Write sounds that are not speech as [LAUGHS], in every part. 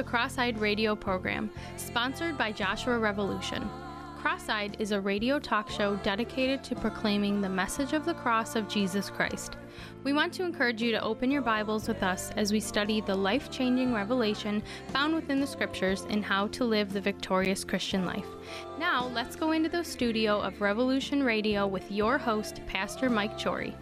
the Cross Eyed Radio program, sponsored by Joshua Revolution. Cross Eyed is a radio talk show dedicated to proclaiming the message of the cross of Jesus Christ. We want to encourage you to open your Bibles with us as we study the life changing revelation found within the Scriptures and how to live the victorious Christian life. Now, let's go into the studio of Revolution Radio with your host, Pastor Mike Chory.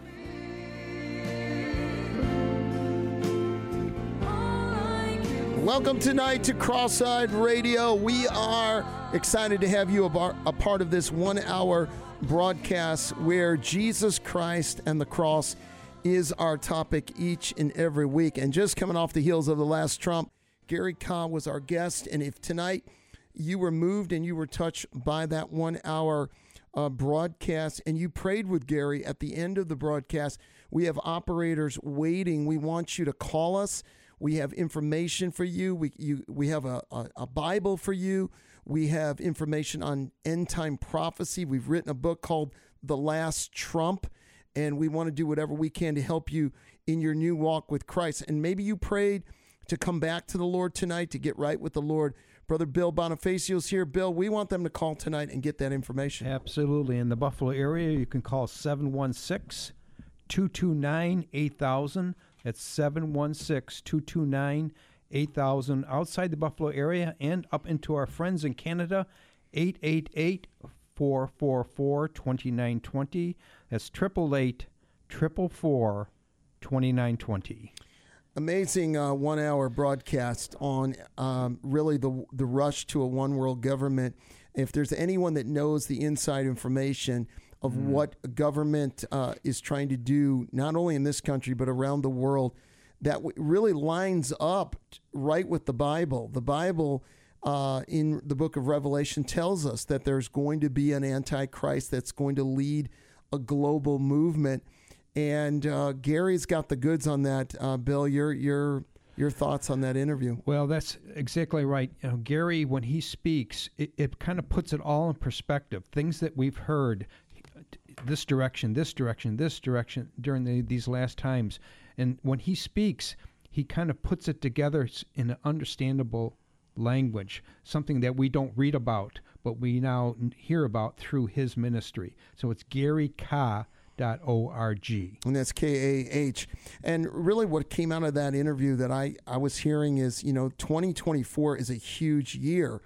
Welcome tonight to Cross-Eyed Radio. We are excited to have you a, bar, a part of this one-hour broadcast where Jesus Christ and the cross is our topic each and every week. And just coming off the heels of the last Trump, Gary Kah was our guest. And if tonight you were moved and you were touched by that one-hour uh, broadcast and you prayed with Gary at the end of the broadcast, we have operators waiting. We want you to call us. We have information for you. We you we have a, a, a Bible for you. We have information on end time prophecy. We've written a book called The Last Trump, and we want to do whatever we can to help you in your new walk with Christ. And maybe you prayed to come back to the Lord tonight to get right with the Lord. Brother Bill Bonifacio's here. Bill, we want them to call tonight and get that information. Absolutely. In the Buffalo area, you can call 716 229 8000. That's 716 229 8000. Outside the Buffalo area and up into our friends in Canada, 888 444 2920. That's 888 444 2920 amazing uh, one hour broadcast on um, really the the rush to a one world government. If there's anyone that knows the inside information of mm. what government uh, is trying to do, not only in this country but around the world, that really lines up right with the Bible. The Bible. Uh, in the book of Revelation tells us that there's going to be an antichrist that's going to lead a global movement and uh, Gary's got the goods on that. Uh, Bill, your your your thoughts on that interview? Well, that's exactly right. You know, Gary, when he speaks, it, it kind of puts it all in perspective. Things that we've heard, this direction, this direction, this direction during the, these last times, and when he speaks, he kind of puts it together in an understandable language, something that we don't read about, but we now hear about through his ministry. So it's Gary Kah org. And that's K A H. And really, what came out of that interview that I, I was hearing is, you know, 2024 is a huge year.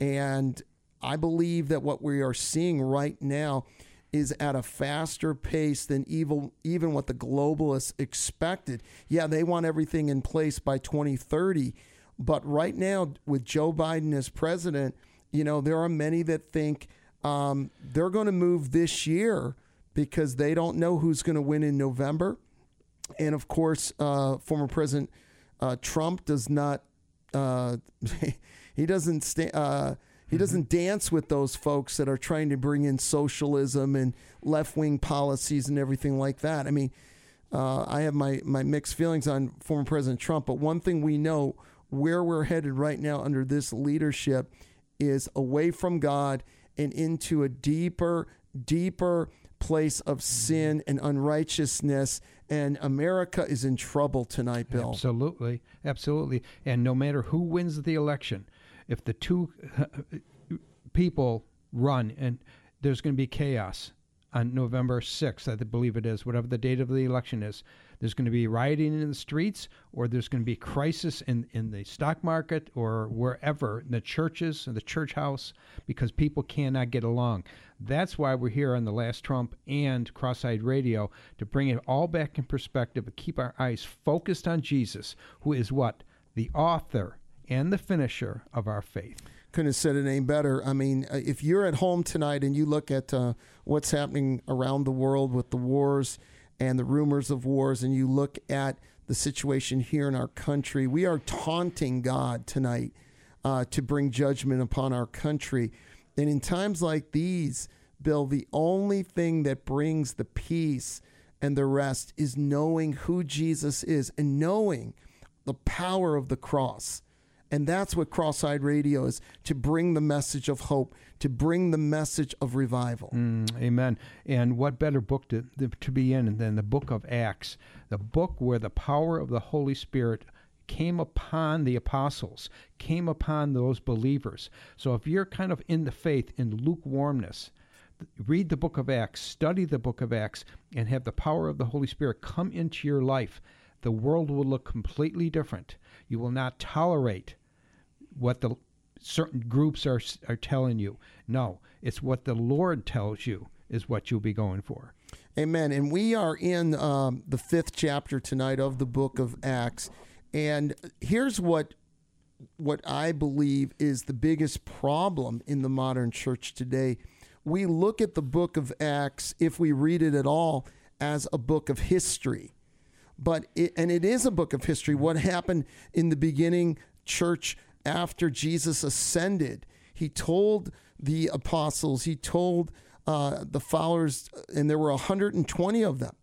And I believe that what we are seeing right now is at a faster pace than evil, even what the globalists expected. Yeah, they want everything in place by 2030. But right now, with Joe Biden as president, you know, there are many that think um, they're going to move this year because they don't know who's going to win in November. And of course, uh, former President uh, Trump does not. Uh, [LAUGHS] he doesn't sta- uh, he doesn't mm-hmm. dance with those folks that are trying to bring in socialism and left wing policies and everything like that. I mean, uh, I have my my mixed feelings on former President Trump, but one thing we know where we're headed right now under this leadership is away from God and into a deeper, deeper place of sin and unrighteousness. And America is in trouble tonight, Bill. Absolutely. Absolutely. And no matter who wins the election, if the two [LAUGHS] people run and there's going to be chaos on November 6th, I believe it is, whatever the date of the election is. There's going to be rioting in the streets, or there's going to be crisis in, in the stock market, or wherever, in the churches, in the church house, because people cannot get along. That's why we're here on the Last Trump and Cross-Eyed Radio to bring it all back in perspective and keep our eyes focused on Jesus, who is what? The author and the finisher of our faith. Couldn't have said it any better. I mean, uh, if you're at home tonight and you look at uh, what's happening around the world with the wars and the rumors of wars, and you look at the situation here in our country, we are taunting God tonight uh, to bring judgment upon our country. And in times like these, Bill, the only thing that brings the peace and the rest is knowing who Jesus is and knowing the power of the cross. And that's what Cross Eyed Radio is to bring the message of hope, to bring the message of revival. Mm, amen. And what better book to, to be in than the book of Acts, the book where the power of the Holy Spirit came upon the apostles, came upon those believers. So if you're kind of in the faith in lukewarmness, read the book of Acts, study the book of Acts, and have the power of the Holy Spirit come into your life, the world will look completely different. You will not tolerate what the certain groups are are telling you. No, it's what the Lord tells you is what you'll be going for. Amen. And we are in um, the fifth chapter tonight of the book of Acts, and here's what what I believe is the biggest problem in the modern church today. We look at the book of Acts, if we read it at all, as a book of history. But it, and it is a book of history. What happened in the beginning church after Jesus ascended? He told the apostles, he told uh, the followers, and there were 120 of them,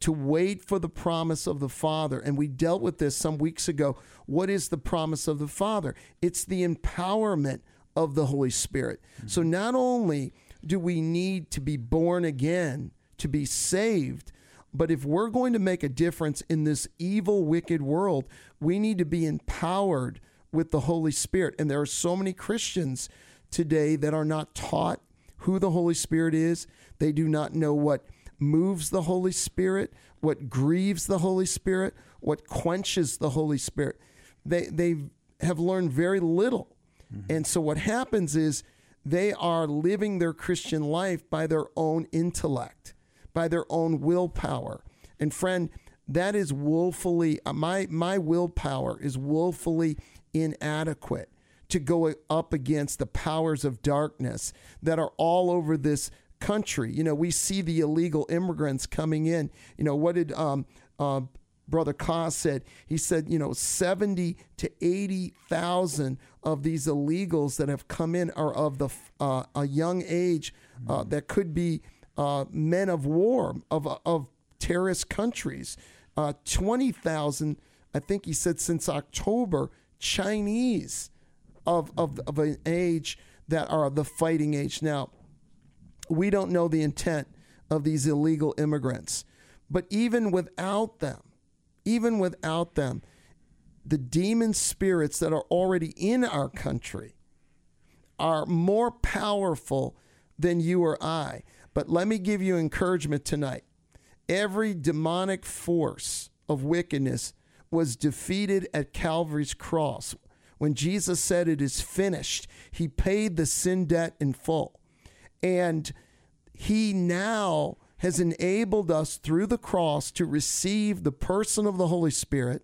to wait for the promise of the Father. And we dealt with this some weeks ago. What is the promise of the Father? It's the empowerment of the Holy Spirit. Mm-hmm. So not only do we need to be born again to be saved, but if we're going to make a difference in this evil, wicked world, we need to be empowered with the Holy Spirit. And there are so many Christians today that are not taught who the Holy Spirit is. They do not know what moves the Holy Spirit, what grieves the Holy Spirit, what quenches the Holy Spirit. They, they have learned very little. Mm-hmm. And so what happens is they are living their Christian life by their own intellect, by their own willpower. And friend, that is woefully uh, my my willpower is woefully inadequate to go up against the powers of darkness that are all over this country. You know, we see the illegal immigrants coming in. You know, what did um, uh, Brother Koss said? He said, you know, 70 to 80,000 of these illegals that have come in are of the uh, a young age uh, that could be uh, men of war, of, of terrorist countries. Uh, 20,000, I think he said, since October, Chinese of, of, of an age that are the fighting age. Now, we don't know the intent of these illegal immigrants, but even without them, even without them, the demon spirits that are already in our country are more powerful than you or I. But let me give you encouragement tonight. Every demonic force of wickedness was defeated at Calvary's cross. When Jesus said it is finished, he paid the sin debt in full. And he now has enabled us through the cross to receive the person of the Holy Spirit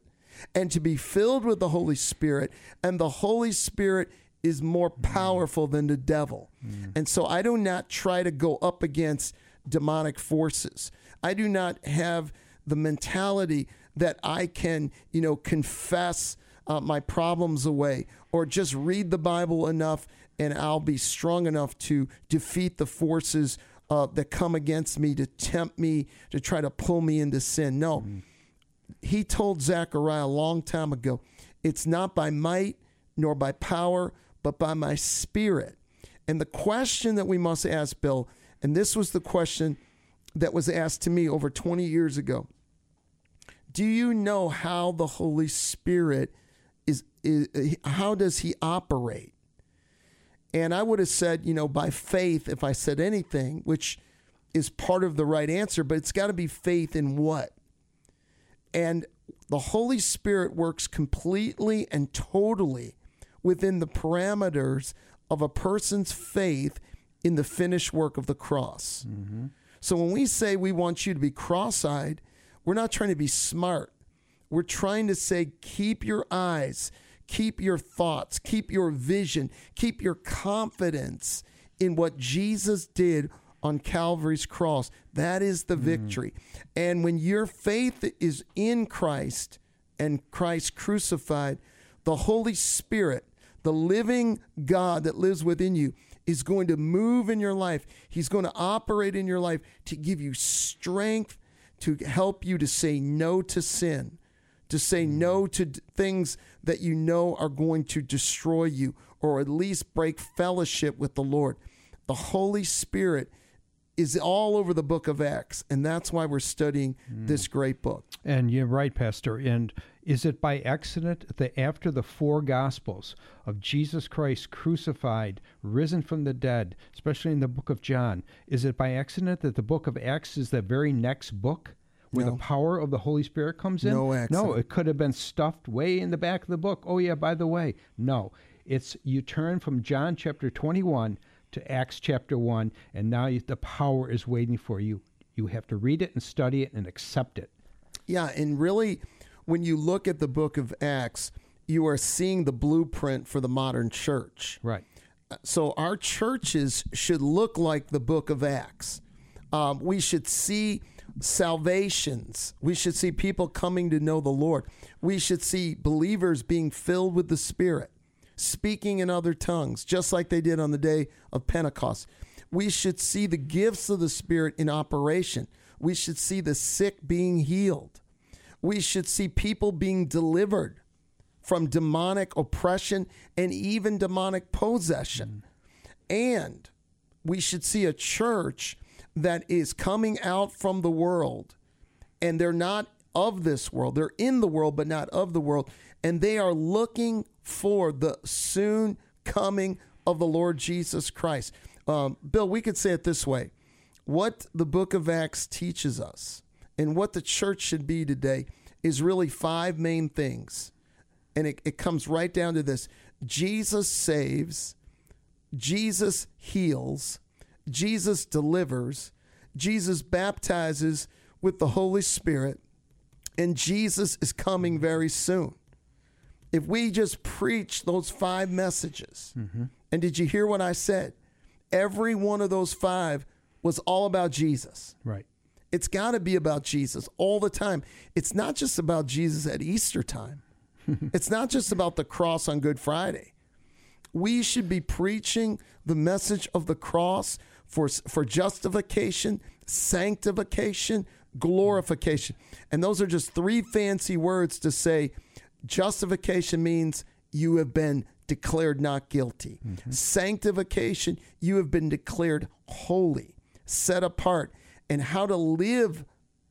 and to be filled with the Holy Spirit. And the Holy Spirit is more powerful than the devil. Mm. And so I do not try to go up against demonic forces. I do not have the mentality that I can, you know, confess uh, my problems away or just read the Bible enough and I'll be strong enough to defeat the forces uh, that come against me to tempt me to try to pull me into sin. No. Mm-hmm. He told Zechariah a long time ago, it's not by might nor by power, but by my spirit. And the question that we must ask, Bill, and this was the question that was asked to me over 20 years ago Do you know how the Holy Spirit is, is how does he operate? And I would have said, you know, by faith, if I said anything, which is part of the right answer, but it's got to be faith in what? And the Holy Spirit works completely and totally within the parameters of a person's faith in the finished work of the cross. Mm-hmm. So when we say we want you to be cross eyed, we're not trying to be smart. We're trying to say, keep your eyes, keep your thoughts, keep your vision, keep your confidence in what Jesus did on Calvary's cross. That is the mm. victory. And when your faith is in Christ and Christ crucified, the Holy Spirit, the living God that lives within you, is going to move in your life. He's going to operate in your life to give you strength to help you to say no to sin to say no to d- things that you know are going to destroy you or at least break fellowship with the Lord. The Holy Spirit is all over the book of Acts, and that's why we're studying mm. this great book. And you're right, Pastor. And is it by accident that after the four Gospels of Jesus Christ crucified, risen from the dead, especially in the book of John, is it by accident that the book of Acts is the very next book? Where no. the power of the Holy Spirit comes in? No accident. No, it could have been stuffed way in the back of the book. Oh, yeah, by the way. No. It's you turn from John chapter 21 to Acts chapter 1, and now you, the power is waiting for you. You have to read it and study it and accept it. Yeah, and really, when you look at the book of Acts, you are seeing the blueprint for the modern church. Right. So our churches should look like the book of Acts. Um, we should see salvations. We should see people coming to know the Lord. We should see believers being filled with the Spirit, speaking in other tongues, just like they did on the day of Pentecost. We should see the gifts of the Spirit in operation. We should see the sick being healed we should see people being delivered from demonic oppression and even demonic possession. And we should see a church that is coming out from the world and they're not of this world. They're in the world, but not of the world. And they are looking for the soon coming of the Lord Jesus Christ. Um, Bill, we could say it this way what the book of Acts teaches us and what the church should be today is really five main things. And it, it comes right down to this Jesus saves, Jesus heals, Jesus delivers, Jesus baptizes with the Holy Spirit, and Jesus is coming very soon. If we just preach those five messages, mm-hmm. and did you hear what I said? Every one of those five was all about Jesus. Right. It's got to be about Jesus all the time. It's not just about Jesus at Easter time. [LAUGHS] it's not just about the cross on Good Friday. We should be preaching the message of the cross for, for justification, sanctification, glorification. And those are just three fancy words to say justification means you have been declared not guilty. Mm-hmm. Sanctification, you have been declared holy, set apart and how to live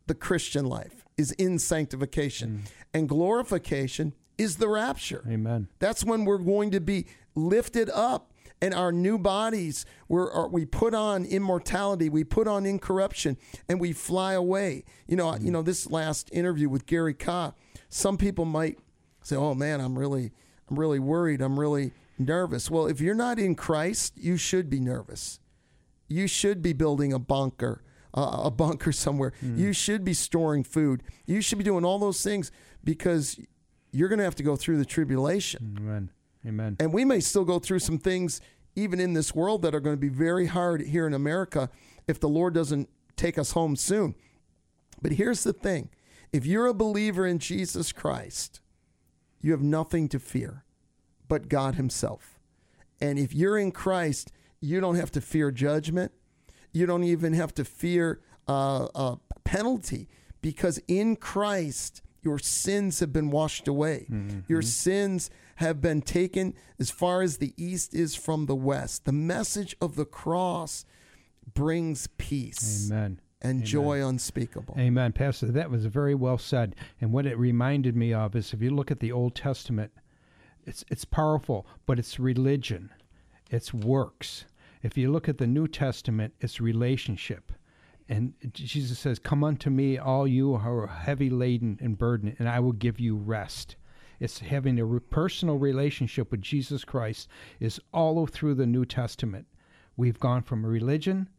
the Christian life is in sanctification. Mm. And glorification is the rapture. Amen. That's when we're going to be lifted up and our new bodies where we put on immortality we put on incorruption and we fly away you know mm you know this last interview with Gary Kah some people might say oh man I'm really I'm really worried I'm really nervous well if you're not in Christ you should be nervous you should be building a bunker uh, a bunker somewhere. Mm. You should be storing food. You should be doing all those things because you're going to have to go through the tribulation. Amen. Amen. And we may still go through some things even in this world that are going to be very hard here in America if the Lord doesn't take us home soon. But here's the thing if you're a believer in Jesus Christ, you have nothing to fear but God Himself. And if you're in Christ, you don't have to fear judgment. You don't even have to fear uh, a penalty because in Christ, your sins have been washed away. Mm-hmm. Your sins have been taken as far as the east is from the west. The message of the cross brings peace. Amen. And Amen. joy unspeakable. Amen. Pastor, that was very well said. And what it reminded me of is if you look at the Old Testament, it's it's powerful, but it's religion. It's works. If you look at the New Testament, it's relationship. And Jesus says, Come unto me, all you who are heavy laden and burdened, and I will give you rest. It's having a personal relationship with Jesus Christ is all through the New Testament. We've gone from religion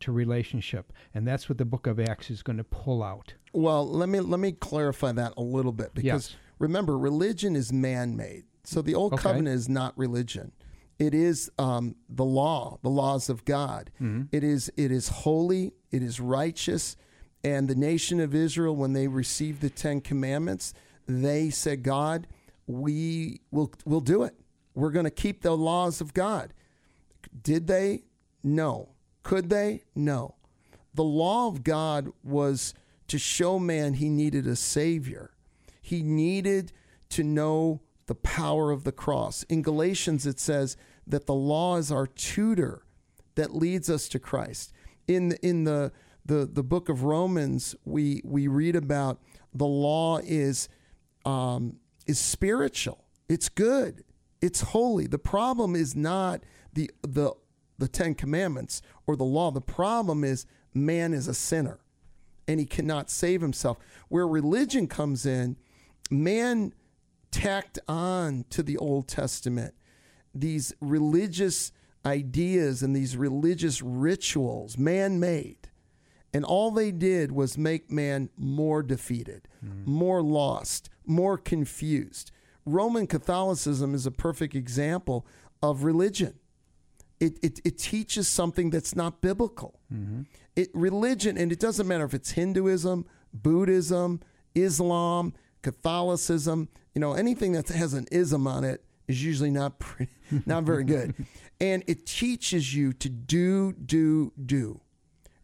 to relationship, and that's what the book of Acts is going to pull out. Well, let me let me clarify that a little bit because yes. remember, religion is man-made. So the old okay. covenant is not religion. It is um, the law, the laws of God. Mm-hmm. It is it is holy. It is righteous. And the nation of Israel, when they received the Ten Commandments, they said, "God, we will will do it. We're going to keep the laws of God." Did they? No. Could they? No. The law of God was to show man he needed a savior. He needed to know the power of the cross. In Galatians, it says that the law is our tutor that leads us to Christ. In in the the the book of Romans, we we read about the law is um, is spiritual. It's good. It's holy. The problem is not the the the Ten Commandments or the law. The problem is man is a sinner, and he cannot save himself. Where religion comes in, man tacked on to the Old Testament these religious ideas and these religious rituals, man made. And all they did was make man more defeated, mm. more lost, more confused. Roman Catholicism is a perfect example of religion. It, it, it teaches something that's not biblical. Mm-hmm. It religion, and it doesn't matter if it's Hinduism, Buddhism, Islam, Catholicism, you know, anything that has an ism on it is usually not [LAUGHS] pretty, not very good. [LAUGHS] and it teaches you to do, do, do.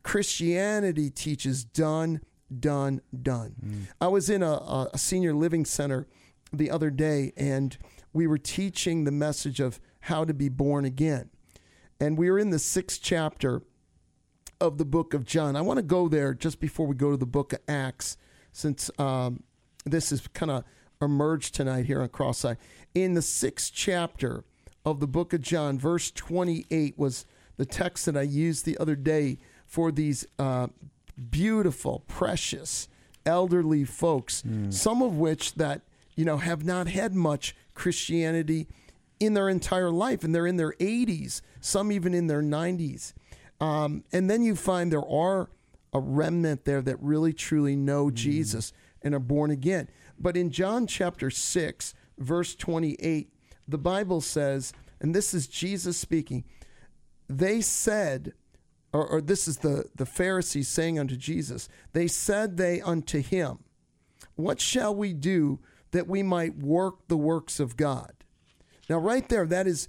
Christianity teaches done, done, done. Mm. I was in a, a senior living center the other day, and we were teaching the message of how to be born again. And we were in the sixth chapter of the book of John. I want to go there just before we go to the book of Acts, since um, this is kind of emerged tonight here on Crosseye. In the sixth chapter of the book of John, verse 28 was the text that I used the other day for these uh, beautiful, precious, elderly folks, mm. some of which that, you know, have not had much Christianity in their entire life, and they're in their 80s, some even in their 90s. Um, and then you find there are a remnant there that really truly know mm. Jesus and are born again. But in John chapter 6, verse 28, the Bible says, and this is Jesus speaking, they said, or, or this is the, the Pharisees saying unto Jesus, they said they unto him, What shall we do that we might work the works of God? Now, right there, that is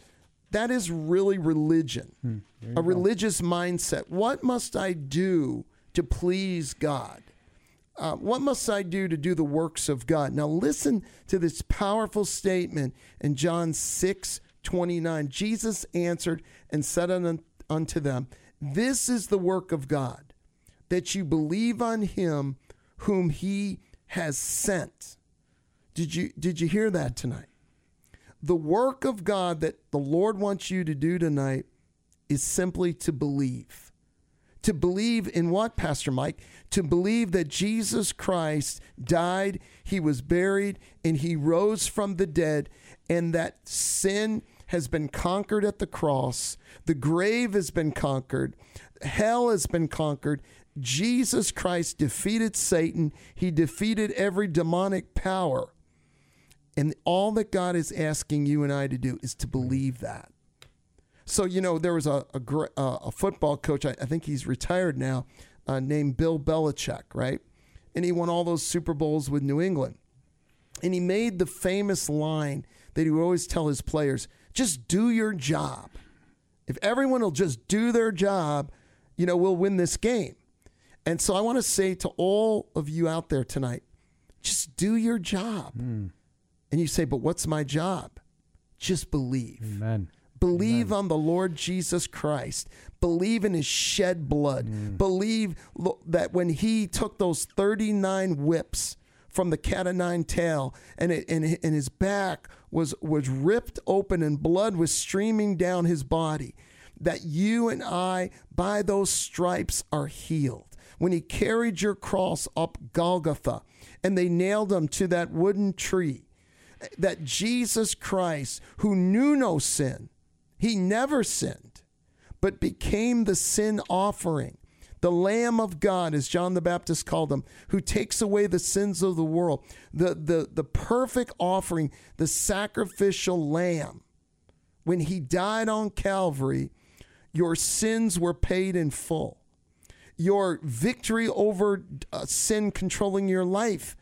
that is really religion, hmm, a go. religious mindset. What must I do to please God? Uh, what must I do to do the works of God? Now, listen to this powerful statement in John 6 29. Jesus answered and said unto them, This is the work of God, that you believe on him whom he has sent. Did you, did you hear that tonight? The work of God that the Lord wants you to do tonight is simply to believe to believe in what, Pastor Mike? To believe that Jesus Christ died, he was buried, and he rose from the dead, and that sin has been conquered at the cross, the grave has been conquered, hell has been conquered. Jesus Christ defeated Satan, he defeated every demonic power. And all that God is asking you and I to do is to believe that. So you know, there was a a, uh, a football coach. I, I, think he's retired now, uh, named Bill Belichick, right? And he won all those Super Bowls with New England. And he made the famous line that he would always tell his players: "Just do your job. If everyone will just do their job, you know, we'll win this game." And so I want to say to all of you out there tonight, just do your job. Mm. And you say, "But what's my job?" Just believe. Amen. Believe Amen. on the Lord Jesus Christ. Believe in his shed blood. Mm. Believe that when he took those 39 whips from the cat o' nine tail and, it, and, and his back was, was ripped open and blood was streaming down his body, that you and I, by those stripes, are healed. When he carried your cross up Golgotha and they nailed him to that wooden tree, that Jesus Christ, who knew no sin, he never sinned, but became the sin offering, the Lamb of God, as John the Baptist called him, who takes away the sins of the world, the, the, the perfect offering, the sacrificial lamb. When he died on Calvary, your sins were paid in full. Your victory over uh, sin controlling your life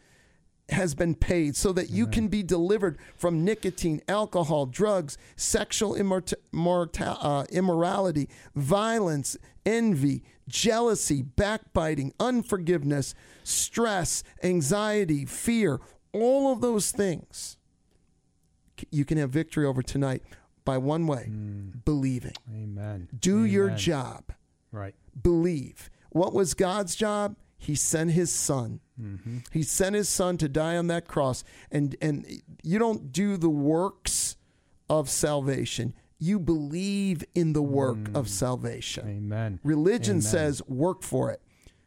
has been paid so that you Amen. can be delivered from nicotine, alcohol, drugs, sexual uh, immorality, violence, envy, jealousy, backbiting, unforgiveness, stress, anxiety, fear, all of those things. You can have victory over tonight by one way mm. believing. Amen. Do Amen. your job. Right. believe. What was God's job? He sent his son. Mm-hmm. He sent his son to die on that cross. And and you don't do the works of salvation. You believe in the work mm. of salvation. Amen. Religion Amen. says work for it.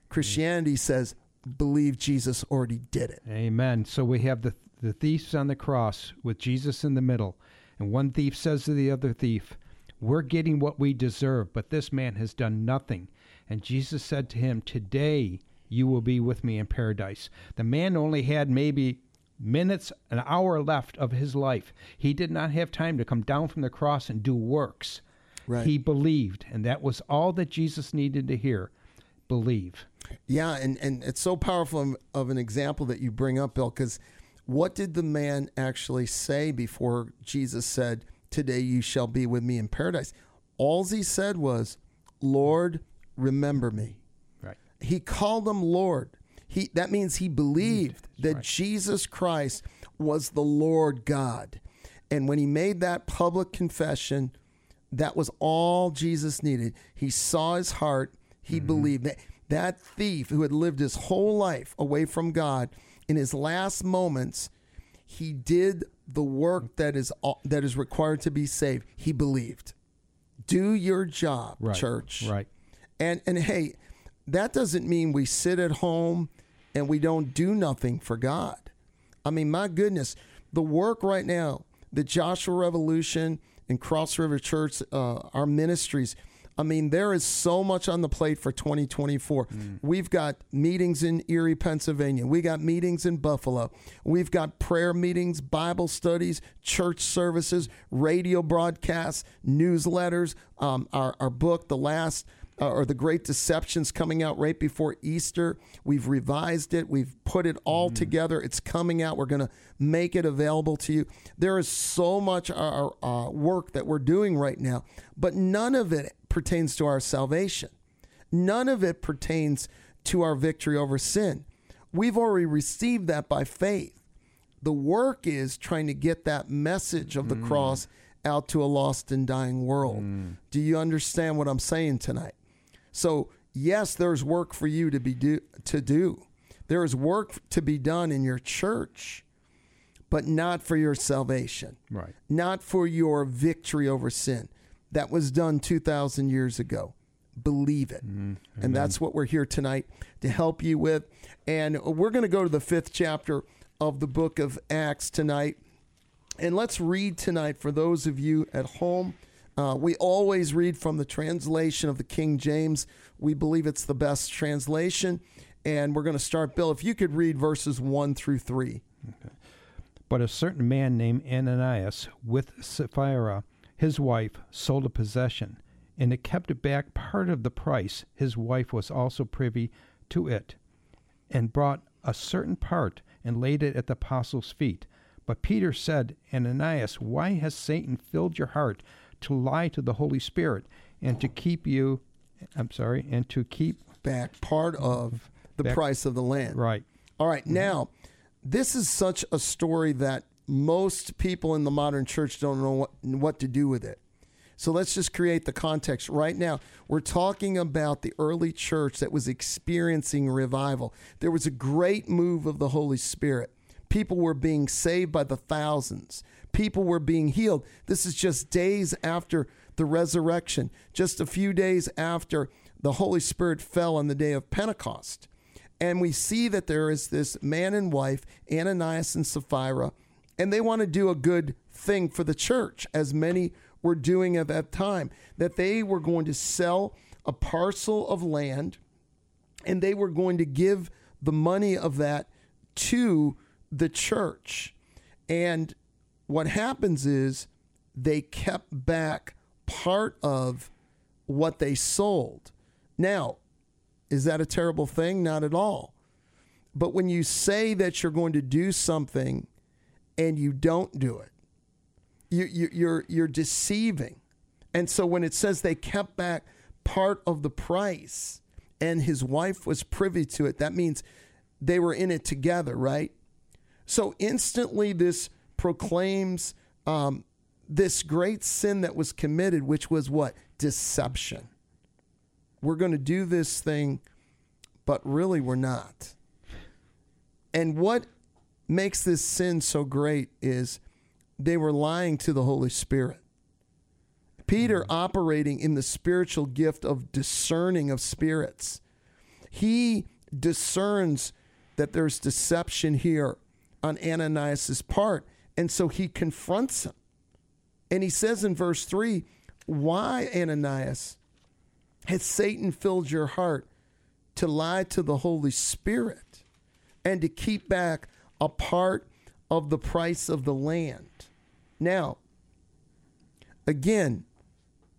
Christianity mm. says believe Jesus already did it. Amen. So we have the the thieves on the cross with Jesus in the middle. And one thief says to the other thief, We're getting what we deserve, but this man has done nothing. And Jesus said to him, Today you will be with me in paradise. The man only had maybe minutes, an hour left of his life. He did not have time to come down from the cross and do works. Right. He believed, and that was all that Jesus needed to hear. Believe. Yeah, and, and it's so powerful of an example that you bring up, Bill, because what did the man actually say before Jesus said, Today you shall be with me in paradise? All he said was, Lord, remember me. He called him Lord. He that means he believed that right. Jesus Christ was the Lord God. And when he made that public confession, that was all Jesus needed. He saw his heart, he mm-hmm. believed that that thief who had lived his whole life away from God in his last moments, he did the work that is that is required to be saved. He believed. Do your job, right. church. Right. And and hey, that doesn't mean we sit at home and we don't do nothing for God. I mean, my goodness, the work right now, the Joshua Revolution and Cross River Church, uh, our ministries, I mean, there is so much on the plate for 2024. Mm. We've got meetings in Erie, Pennsylvania. We got meetings in Buffalo. We've got prayer meetings, Bible studies, church services, radio broadcasts, newsletters. Um, our, our book, The Last uh, or the Great Deceptions coming out right before Easter. We've revised it, we've put it all mm. together. It's coming out. We're going to make it available to you. There is so much our, uh, work that we're doing right now, but none of it pertains to our salvation. None of it pertains to our victory over sin. We've already received that by faith. The work is trying to get that message of the mm. cross out to a lost and dying world. Mm. Do you understand what I'm saying tonight? So, yes, there's work for you to be do, to do. There is work to be done in your church, but not for your salvation. Right. Not for your victory over sin. That was done 2000 years ago. Believe it. Mm, and that's what we're here tonight to help you with. And we're going to go to the 5th chapter of the book of Acts tonight. And let's read tonight for those of you at home uh, we always read from the translation of the King James. We believe it's the best translation. And we're going to start, Bill, if you could read verses 1 through 3. Okay. But a certain man named Ananias, with Sapphira, his wife, sold a possession, and it kept back part of the price. His wife was also privy to it, and brought a certain part and laid it at the apostles' feet. But Peter said, Ananias, why has Satan filled your heart to lie to the Holy Spirit and to keep you, I'm sorry, and to keep back part of the back, price of the land. Right. All right. mm-hmm. Now, this is such a story that most people in the modern church don't know what, what to do with it. So let's just create the context. Right now, we're talking about the early church that was experiencing revival. There was a great move of the Holy Spirit. People were being saved by the thousands people were being healed. This is just days after the resurrection, just a few days after the Holy Spirit fell on the day of Pentecost. And we see that there is this man and wife, Ananias and Sapphira, and they want to do a good thing for the church, as many were doing at that time, that they were going to sell a parcel of land and they were going to give the money of that to the church. And what happens is they kept back part of what they sold. Now, is that a terrible thing? Not at all. But when you say that you're going to do something and you don't do it, you, you, you're you're deceiving. And so when it says they kept back part of the price and his wife was privy to it, that means they were in it together, right? So instantly this proclaims um, this great sin that was committed, which was what? Deception. we're going to do this thing, but really we're not. And what makes this sin so great is they were lying to the Holy Spirit. Peter mm-hmm. operating in the spiritual gift of discerning of spirits. He discerns that there's deception here on Ananias's part, and so he confronts him. And he says in verse 3, "Why Ananias has Satan filled your heart to lie to the Holy Spirit and to keep back a part of the price of the land?" Now, again,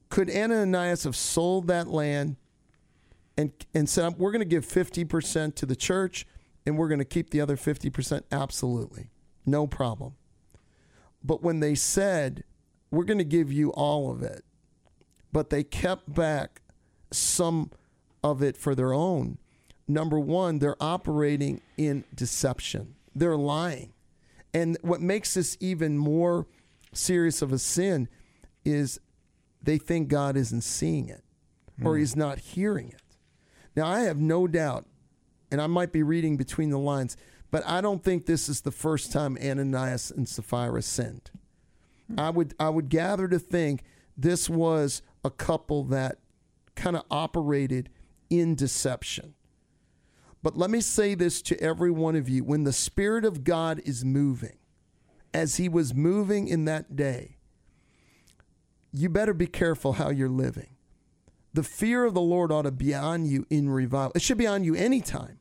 could Ananias have sold that land and, and said, we're going to give 50% to the church and we're going to keep the other 50%? Absolutely. No problem. But when they said, we're going to give you all of it, but they kept back some of it for their own, number one, they're operating in deception, they're lying. And what makes this even more serious of a sin is they think God isn't seeing it or mm. he's not hearing it. Now, I have no doubt, and I might be reading between the lines, but I don't think this is the first time Ananias and Sapphira sinned. I would I would gather to think this was a couple that kind of operated in deception. But let me say this to every one of you when the Spirit of God is moving, as He was moving in that day, you better be careful how you're living. The fear of the Lord ought to be on you in revival. It should be on you anytime.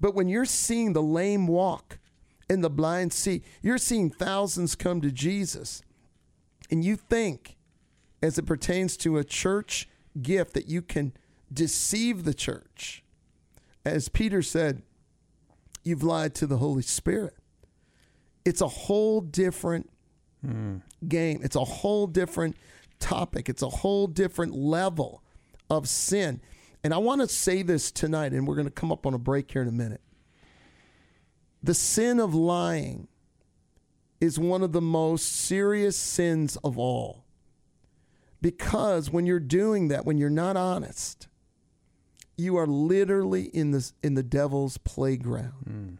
But when you're seeing the lame walk and the blind see, you're seeing thousands come to Jesus, and you think, as it pertains to a church gift, that you can deceive the church. As Peter said, you've lied to the Holy Spirit. It's a whole different mm. game. It's a whole different topic. It's a whole different level of sin. And I want to say this tonight, and we're going to come up on a break here in a minute. The sin of lying is one of the most serious sins of all. Because when you're doing that, when you're not honest, you are literally in the, in the devil's playground. Mm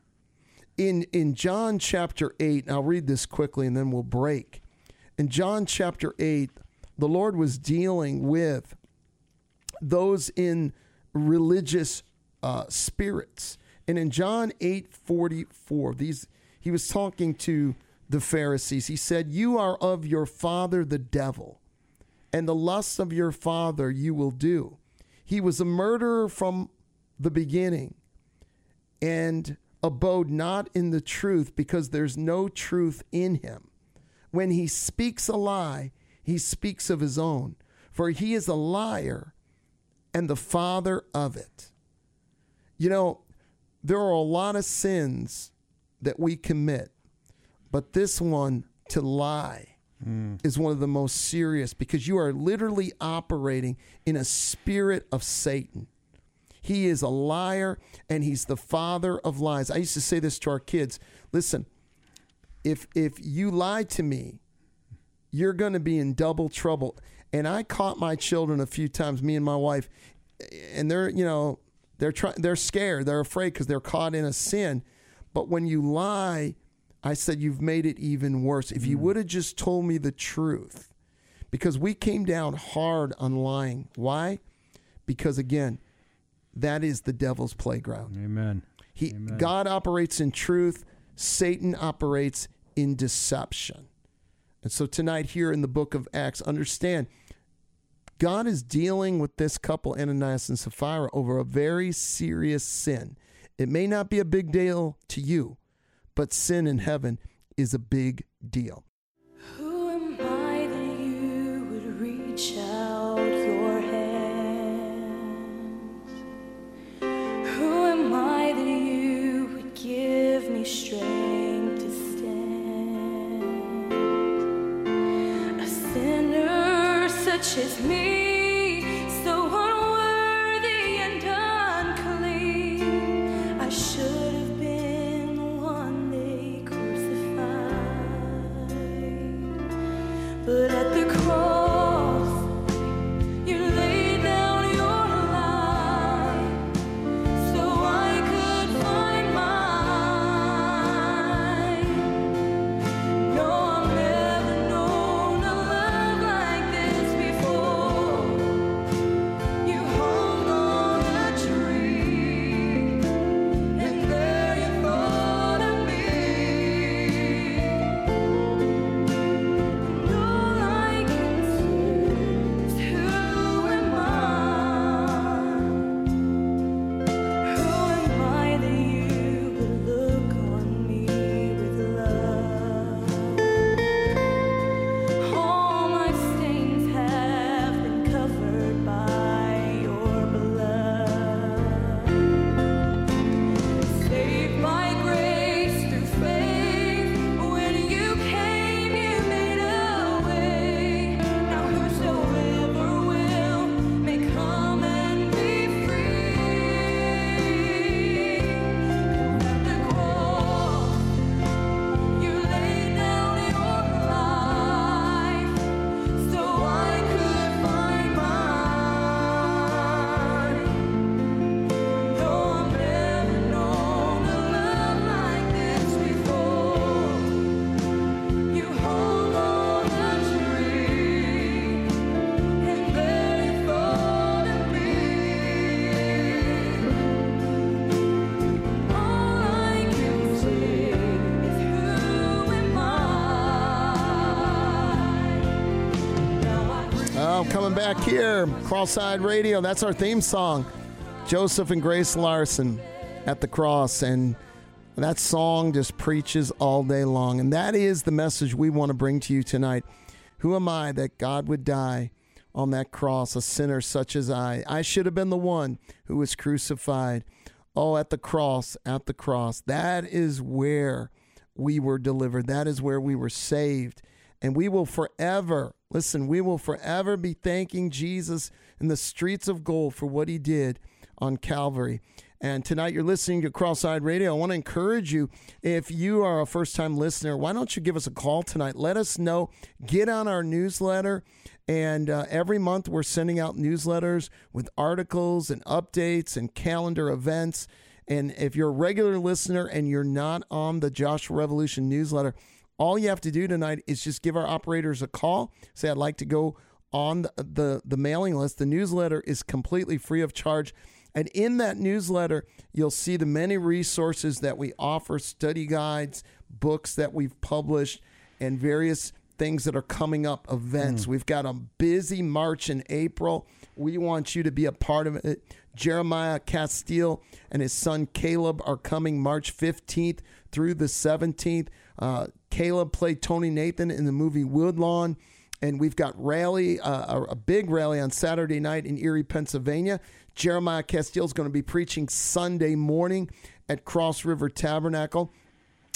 in in John chapter 8, and I'll read this quickly and then we'll break. In John chapter 8, the Lord was dealing with those in religious uh, spirits. And in John 8 44, these he was talking to the Pharisees. He said, You are of your father the devil, and the lusts of your father you will do. He was a murderer from the beginning, and abode not in the truth because there's no truth in him. When he speaks a lie, he speaks of his own, for he is a liar and the father of it. You know, there are a lot of sins that we commit, but this one, to lie, mm. is one of the most serious because you are literally operating in a spirit of Satan. He is a liar and he's the father of lies. I used to say this to our kids. Listen, if if you lie to me, you're going to be in double trouble. And I caught my children a few times, me and my wife, and they're, you know, they're trying they're scared, they're afraid cuz they're caught in a sin. But when you lie, I said you've made it even worse. If you mm. would have just told me the truth. Because we came down hard on lying. Why? Because again, that is the devil's playground. Amen. He Amen. God operates in truth, Satan operates in deception. And so tonight here in the book of Acts, understand God is dealing with this couple, Ananias and Sapphira, over a very serious sin. It may not be a big deal to you, but sin in heaven is a big deal. Touches me back here. Cross-eyed Radio. That's our theme song. Joseph and Grace Larson at the cross. And that song just preaches all day long. And that is the message we want to bring to you tonight. Who am I that God would die on that cross, a sinner such as I? I should have been the one who was crucified. Oh, at the cross, at the cross. That is where we were delivered. That is where we were saved. And we will forever, listen, we will forever be thanking Jesus in the streets of gold for what he did on Calvary. And tonight you're listening to Cross Eyed Radio. I want to encourage you, if you are a first time listener, why don't you give us a call tonight? Let us know. Get on our newsletter. And uh, every month we're sending out newsletters with articles and updates and calendar events. And if you're a regular listener and you're not on the Joshua Revolution newsletter, all you have to do tonight is just give our operators a call. Say, I'd like to go on the, the, the mailing list. The newsletter is completely free of charge. And in that newsletter, you'll see the many resources that we offer study guides, books that we've published, and various things that are coming up, events. Mm. We've got a busy March and April. We want you to be a part of it. Jeremiah Castille and his son Caleb are coming March 15th through the 17th. Uh, Caleb played Tony Nathan in the movie Woodlawn. And we've got rally, uh, a big rally on Saturday night in Erie, Pennsylvania. Jeremiah Castille is going to be preaching Sunday morning at Cross River Tabernacle.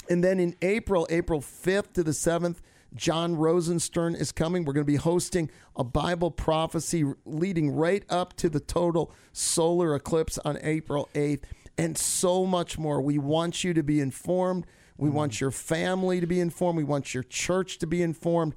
And then in April, April 5th to the 7th, John Rosenstern is coming. We're going to be hosting a Bible prophecy leading right up to the total solar eclipse on April 8th, and so much more. We want you to be informed. We mm-hmm. want your family to be informed. We want your church to be informed.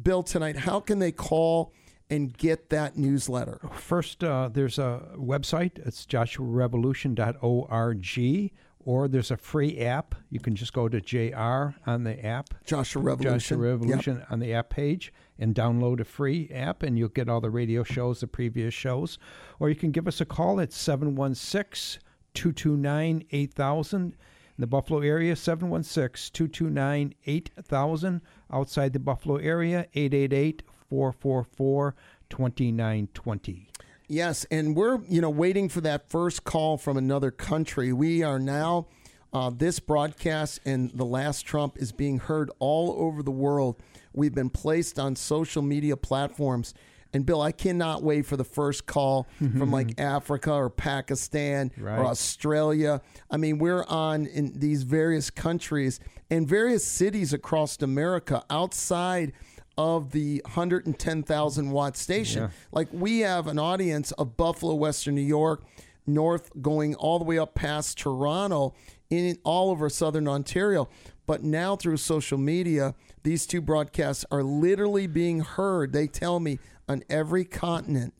Bill, tonight, how can they call and get that newsletter? First, uh, there's a website. It's joshuarevolution.org, or there's a free app. You can just go to JR on the app. Joshua Revolution. Joshua Revolution yep. on the app page and download a free app, and you'll get all the radio shows, the previous shows. Or you can give us a call at 716 229 8000 in the Buffalo area, 716 229 8000. Outside the Buffalo area, 888 444 2920. Yes, and we're you know waiting for that first call from another country. We are now uh, this broadcast and the last Trump is being heard all over the world. We've been placed on social media platforms and Bill, I cannot wait for the first call from [LAUGHS] like Africa or Pakistan right. or Australia. I mean, we're on in these various countries and various cities across America outside of the 110,000 watt station. Yeah. Like we have an audience of Buffalo, Western New York, north going all the way up past Toronto in all over southern Ontario. But now through social media, these two broadcasts are literally being heard. They tell me on every continent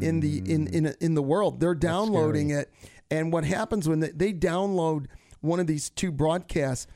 in the in in in the world. They're downloading it, and what happens when they, they download one of these two broadcasts?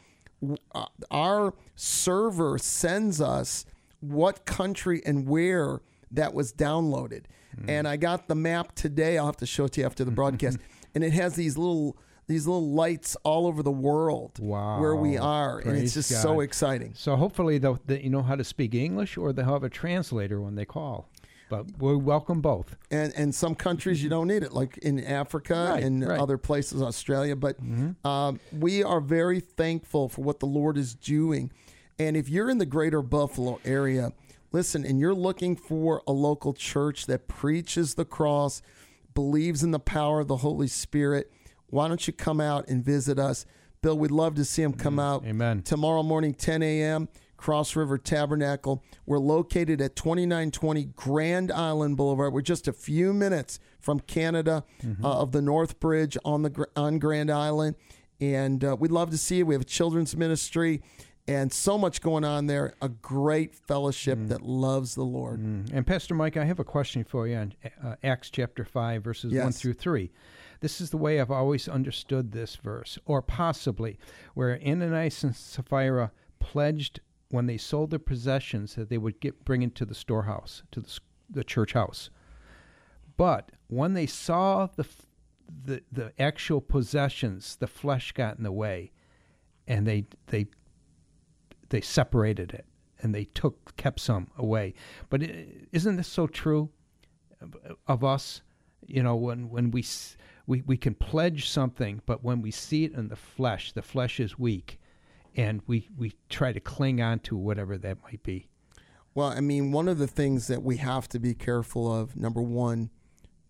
Uh, our server sends us what country and where that was downloaded. Mm. And I got the map today. I'll have to show it to you after the broadcast. [LAUGHS] and it has these little these little lights all over the world wow. where we are Praise and it's just God. so exciting so hopefully they'll, they, you know how to speak english or they'll have a translator when they call but we welcome both. And and some countries you don't need it, like in Africa right, and right. other places, Australia. But mm-hmm. uh, we are very thankful for what the Lord is doing. And if you're in the greater Buffalo area, listen, and you're looking for a local church that preaches the cross, believes in the power of the Holy Spirit, why don't you come out and visit us? Bill, we'd love to see him come mm, out. Amen. Tomorrow morning, 10 a.m. Cross River Tabernacle. We're located at 2920 Grand Island Boulevard. We're just a few minutes from Canada mm-hmm. uh, of the North Bridge on the on Grand Island, and uh, we'd love to see you. We have a children's ministry. And so much going on there. A great fellowship mm. that loves the Lord. Mm. And Pastor Mike, I have a question for you on uh, Acts chapter 5, verses yes. 1 through 3. This is the way I've always understood this verse, or possibly where Ananias and Sapphira pledged when they sold their possessions that they would get bring into the storehouse, to the, the church house. But when they saw the, the the actual possessions, the flesh got in the way, and they they they separated it. and they took kept some away. But isn't this so true of- us? You know, when when we we we can pledge something, but when we see it in the flesh, the flesh is weak, and we we try to cling on to whatever that might be. Well, I mean, one of the things that we have to be careful of, number one,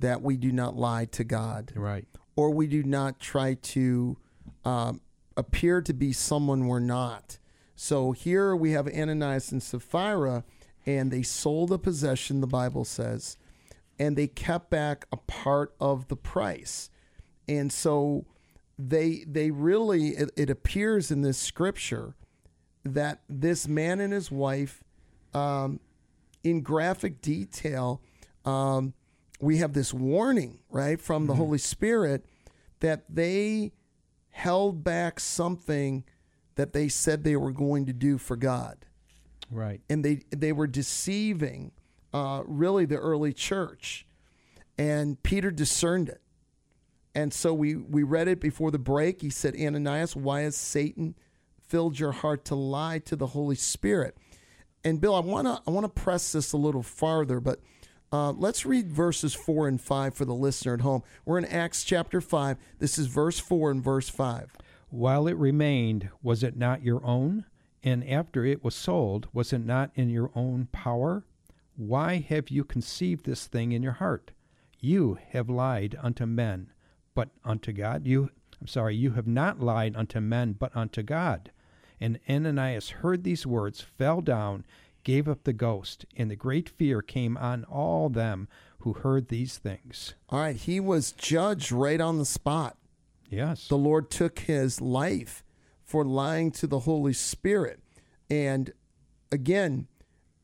that we do not lie to God, Right. or we do not try to um, appear to be someone we're not. So here we have Ananias and Sapphira, and they sold a possession, the Bible says, and they kept back a part of the price. And so they they really it, it appears in this scripture that this man and his wife um, in graphic detail um, we have this warning right from the holy spirit that they held back something that they said they were going to do for god Right. and they they were deceiving uh, really the early church. And peter discerned it. And so we we read it before the break. He said ananias why has satan filled your heart to lie to the holy spirit? And bill i want to i want to press this a little farther but uh, let's read verses 4 and 5 for the listener at home. We're in acts chapter 5 this is verse 4 and verse 5 While it remained, was it not your own? And after it was sold, was it not in your own power? Why have you conceived this thing in your heart? You have lied unto men, but unto God. You, I'm sorry, you have not lied unto men, but unto God. And Ananias heard these words, fell down, gave up the ghost, and the great fear came on all them who heard these things. all right he was judged right on the spot Yes. the Lord took his life for lying to the Holy Spirit. And again,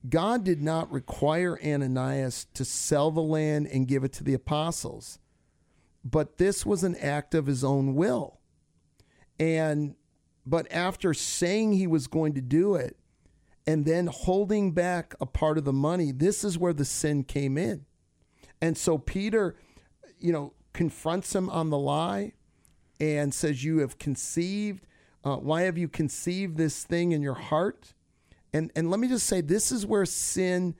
God did not require Ananias to sell the land and give it to the apostles, but this was an act of his own will. And but after saying he was going to do it and then holding back a part of the money, this is where the sin came in. And so Peter, you know, confronts him on the lie and says, You have conceived. Uh, why have you conceived this thing in your heart? And, and let me just say, this is where sin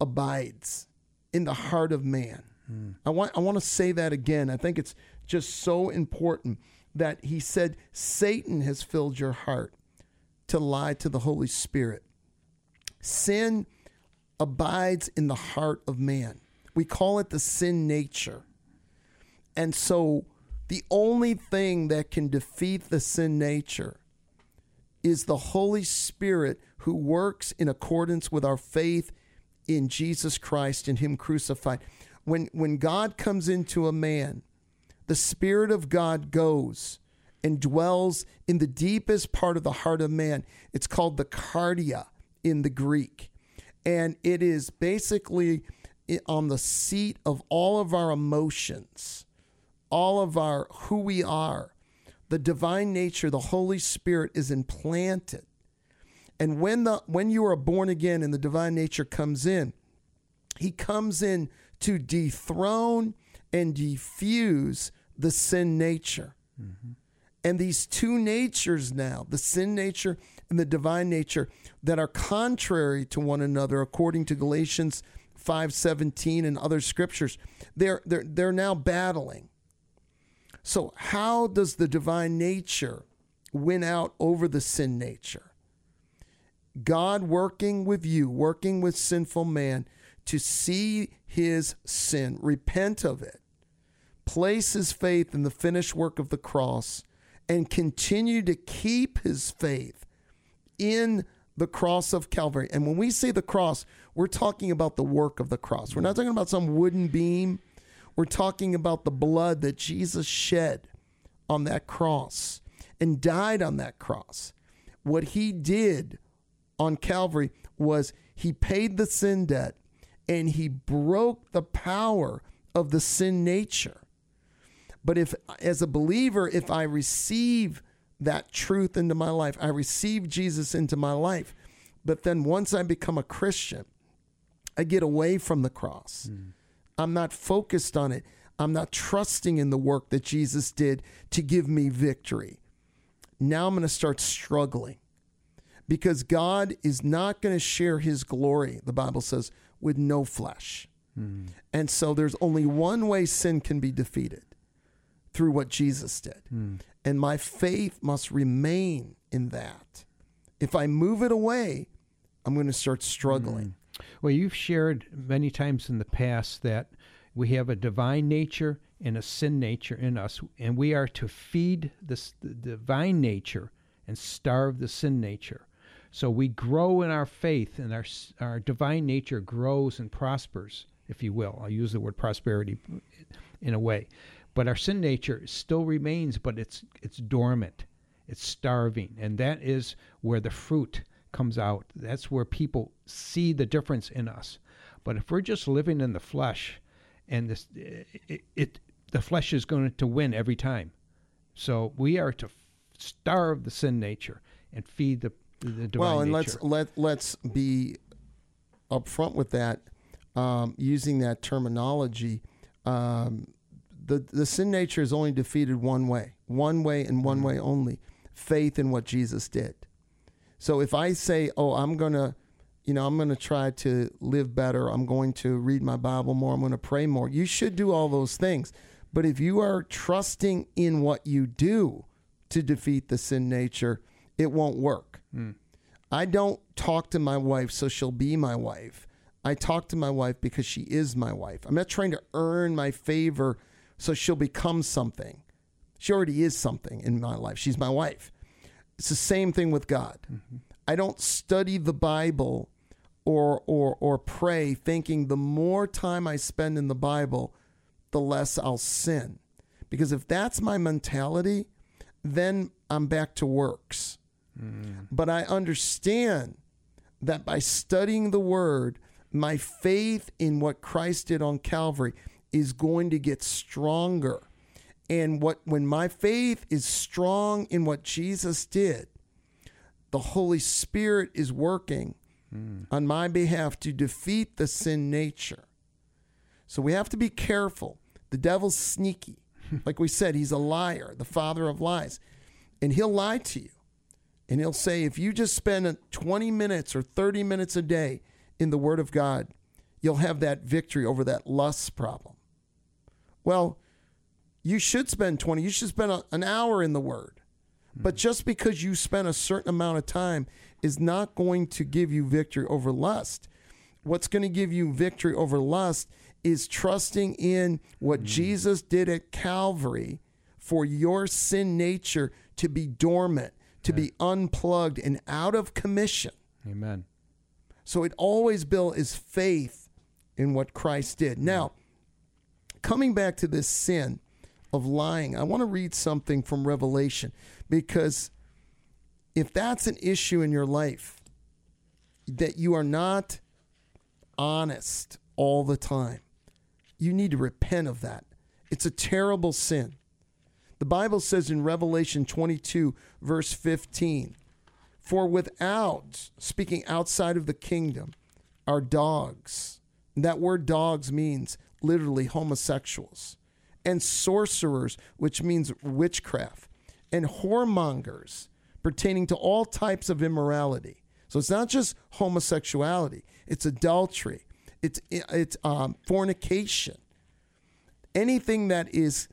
abides in the heart of man. Hmm. I want, I want to say that again. I think it's just so important that he said, Satan has filled your heart to lie to the Holy Spirit. Sin abides in the heart of man. We call it the sin nature. And so the only thing that can defeat the sin nature is the Holy Spirit who works in accordance with our faith in Jesus Christ and Him crucified. When, when God comes into a man, the Spirit of God goes and dwells in the deepest part of the heart of man. It's called the cardia in the Greek. And it is basically on the seat of all of our emotions, all of our who we are. The divine nature, the Holy Spirit is implanted. And when the when you are born again and the divine nature comes in, he comes in to dethrone and defuse the sin nature. Mm-hmm. And these two natures now, the sin nature and the divine nature, that are contrary to one another, according to Galatians 5:17 and other scriptures, they're, they're, they're now battling. So, how does the divine nature win out over the sin nature? God working with you, working with sinful man to see his sin, repent of it, place his faith in the finished work of the cross, and continue to keep his faith in the cross of Calvary. And when we say the cross, we're talking about the work of the cross. We're not talking about some wooden beam. We're talking about the blood that Jesus shed on that cross and died on that cross. What he did on Calvary was he paid the sin debt and he broke the power of the sin nature. But if, as a believer, if I receive that truth into my life, I receive Jesus into my life, but then once I become a Christian, I get away from the cross. Hmm. I'm not focused on it. I'm not trusting in the work that Jesus did to give me victory. Now I'm going to start struggling because God is not going to share his glory, the Bible says, with no flesh. Hmm. And so there's only one way sin can be defeated through what Jesus did. Hmm. And my faith must remain in that. If I move it away, I'm going to start struggling. Hmm. Well, you've shared many times in the past that we have a divine nature and a sin nature in us, and we are to feed this, the divine nature and starve the sin nature. So we grow in our faith, and our our divine nature grows and prospers, if you will. I'll use the word prosperity in a way, but our sin nature still remains, but it's it's dormant, it's starving, and that is where the fruit comes out. That's where people see the difference in us. But if we're just living in the flesh, and this it, it the flesh is going to win every time. So we are to starve the sin nature and feed the well, and nature. let's let let's be upfront with that. Um, using that terminology, um, the the sin nature is only defeated one way, one way and one way only: faith in what Jesus did. So if I say, "Oh, I'm gonna," you know, I'm going to try to live better. I'm going to read my Bible more. I'm going to pray more. You should do all those things. But if you are trusting in what you do to defeat the sin nature, it won't work. Mm. I don't talk to my wife so she'll be my wife. I talk to my wife because she is my wife. I'm not trying to earn my favor so she'll become something. She already is something in my life. She's my wife. It's the same thing with God. Mm-hmm. I don't study the Bible or or or pray thinking the more time I spend in the Bible, the less I'll sin. Because if that's my mentality, then I'm back to works. But I understand that by studying the word, my faith in what Christ did on Calvary is going to get stronger. And what when my faith is strong in what Jesus did, the Holy Spirit is working on my behalf to defeat the sin nature. So we have to be careful. The devil's sneaky. [LAUGHS] Like we said, he's a liar, the father of lies. And he'll lie to you. And he'll say, if you just spend 20 minutes or 30 minutes a day in the Word of God, you'll have that victory over that lust problem. Well, you should spend 20, you should spend a- an hour in the Word. Hmm. But just because you spend a certain amount of time is not going to give you victory over lust. What's going to give you victory over lust is trusting in what hmm. Jesus did at Calvary for your sin nature to be dormant, to be unplugged and out of commission. Amen. So it always, Bill, is faith in what Christ did. Mm. Now, coming back to this sin of lying, I want to read something from Revelation because if that's an issue in your life, that you are not honest all the time, you need to repent of that. It's a terrible sin. The Bible says in Revelation 22, verse 15, for without, speaking outside of the kingdom, are dogs. That word dogs means literally homosexuals, and sorcerers, which means witchcraft, and whoremongers, pertaining to all types of immorality. So it's not just homosexuality, it's adultery, it's, it's um, fornication, anything that is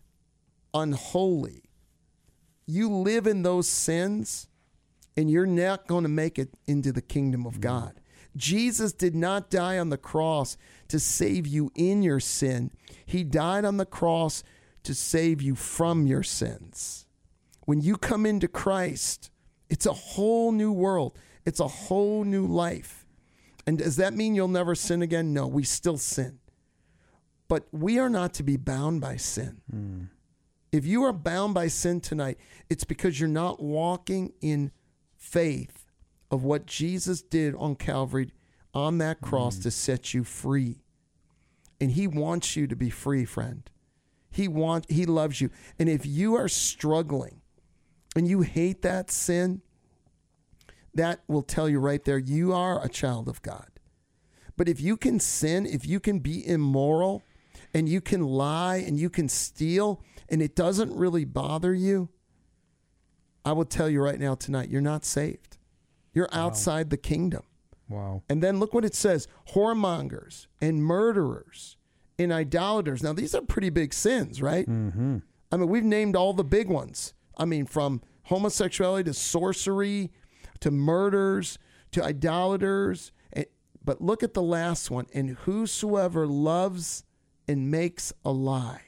unholy. You live in those sins and you're not going to make it into the kingdom of mm-hmm. God. Jesus did not die on the cross to save you in your sin, He died on the cross to save you from your sins. When you come into Christ, it's a whole new world, it's a whole new life. And does that mean you'll never sin again? No, we still sin. But we are not to be bound by sin. Mm. If you are bound by sin tonight, it's because you're not walking in faith of what Jesus did on Calvary on that cross mm. to set you free. And he wants you to be free, friend. He wants he loves you. And if you are struggling and you hate that sin, that will tell you right there you are a child of God. But if you can sin, if you can be immoral, and you can lie and you can steal, and it doesn't really bother you, I will tell you right now tonight, you're not saved. You're You're outside the kingdom. Wow. And then look what it says whoremongers and murderers and idolaters. Now, these are pretty big sins, right? Mm-hmm. I mean, we've named all the big ones. I mean, from homosexuality to sorcery to murders to idolaters. But look at the last one. And whosoever loves and makes a lie.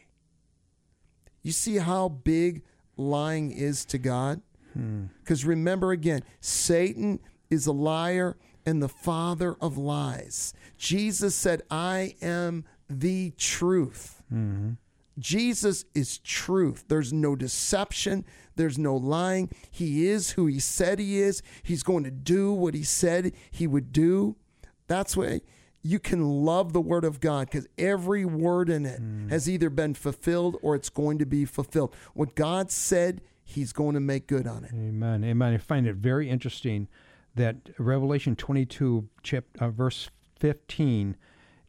You see how big lying is to God? Hmm. Because remember again, Satan is a liar and the father of lies. Jesus said, I am the truth. Mm-hmm. Jesus is truth. There's no deception. There's no lying. He is who he said he is. He's going to do what he said he would do. That's why you can love the word of God because every word in it has either been fulfilled or it's going to be fulfilled. What God said, he's going to make good on it. Amen. Amen. I find it very interesting that Revelation 22, chap, uh, verse 15,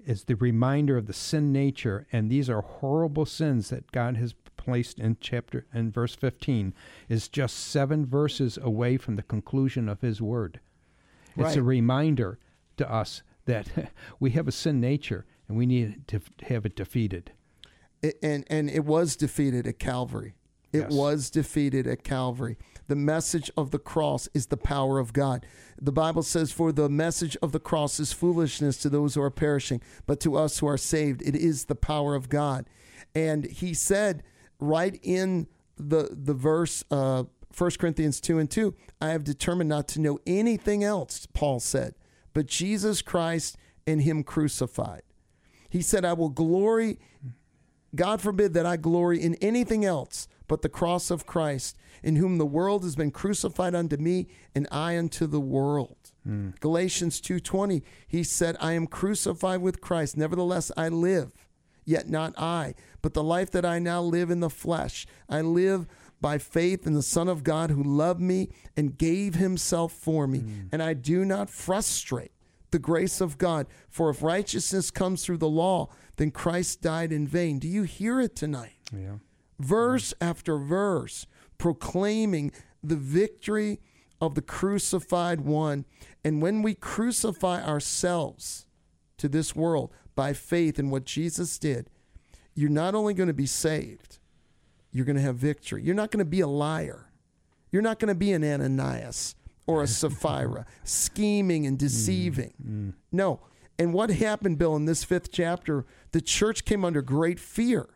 is the reminder of the sin nature, and these are horrible sins that God has placed in chapter in verse 15. Is just seven verses away from the conclusion of His Word. It's a reminder to us that [LAUGHS] we have a sin nature, and we need to have it defeated. It- and and it was defeated at Calvary. It Yes. was defeated at Calvary. The message of the cross is the power of God. The Bible says, "For the message of the cross is foolishness to those who are perishing, but to us who are saved, it is the power of God." And he said, right in the the verse, uh, 1 Corinthians two and two, "I have determined not to know anything else," Paul said, "but Jesus Christ and Him crucified." He said, "I will glory." God forbid that I glory in anything else but the cross of Christ, in whom the world has been crucified unto me, and I unto the world. Hmm. Galatians 2:20, he said, I am crucified with Christ, nevertheless I live, yet not I, but the life that I now live in the flesh, I live by faith in the Son of God who loved me and gave himself for me, mm. and I do not frustrate the grace of God. For if righteousness comes through the law, then Christ died in vain. Do you hear it tonight? Yeah. Verse after verse, proclaiming the victory of the crucified one. And when we crucify ourselves to this world by faith in what Jesus did, you're not only going to be saved, you're going to have victory. You're not going to be a liar. You're not going to be an Ananias or a [LAUGHS] Sapphira scheming and mm, deceiving. Mm. No. And what happened, Bill, in this fifth chapter, the church came under great fear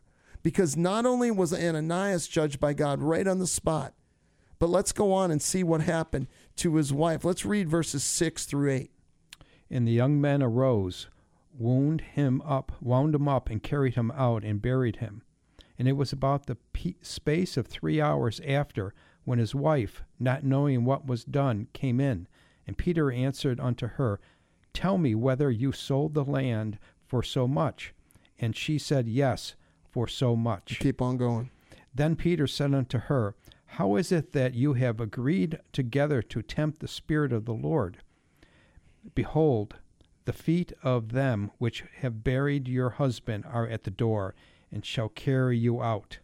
because not only was Ananias judged by God right on the spot, but let's go on and see what happened to his wife. Let's read verses 6 through 8. And the young men arose, wound him up, wound him up, and carried him out and buried him. And it was about the space of three hours after when his wife, not knowing what was done, came in. And Peter answered unto her, Tell me whether you sold the land for so much. And she said, Yes, for so much. Keep on going. Then Peter said unto her, How is it that you have agreed together to tempt the Spirit of the Lord? Behold, the feet of them which have buried your husband are at the door, and shall carry you out.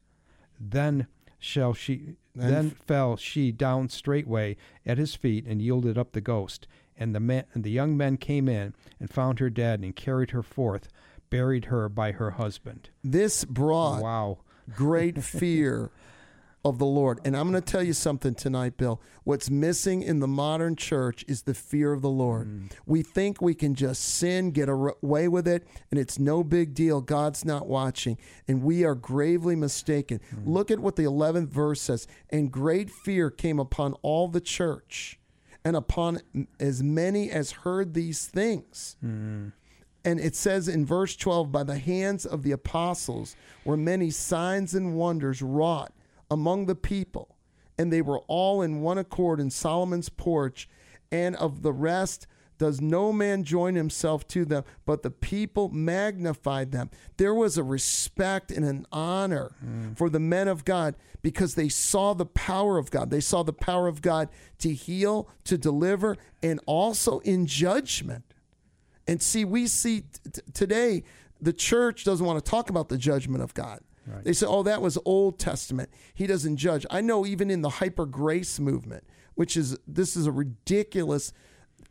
Then shall she Then then, fell she down straightway at his feet and yielded up the ghost. And the men and the young men came in and found her dead and carried her forth, buried her by her husband. This brought Wow. great [LAUGHS] fear of the Lord. And I'm going to tell you something tonight, Bill. What's missing in the modern church is the fear of the Lord. Mm. We think we can just sin, get away with it, and it's no big deal. God's not watching. And we are gravely mistaken. Mm. Look at what the 11th verse says. And great fear came upon all the church and upon as many as heard these things. Mm. And it says in verse 12, by the hands of the apostles were many signs and wonders wrought among the people, and they were all in one accord in Solomon's porch, and of the rest does no man join himself to them, but the people magnified them. There was a respect and an honor mm. for the men of God because they saw the power of God. They saw the power of God to heal, to deliver, and also in judgment. And see, we see t- today the church doesn't want to talk about the judgment of God. They say, oh, that was Old Testament. He doesn't judge. I know even in the hyper grace movement, which is this is a ridiculous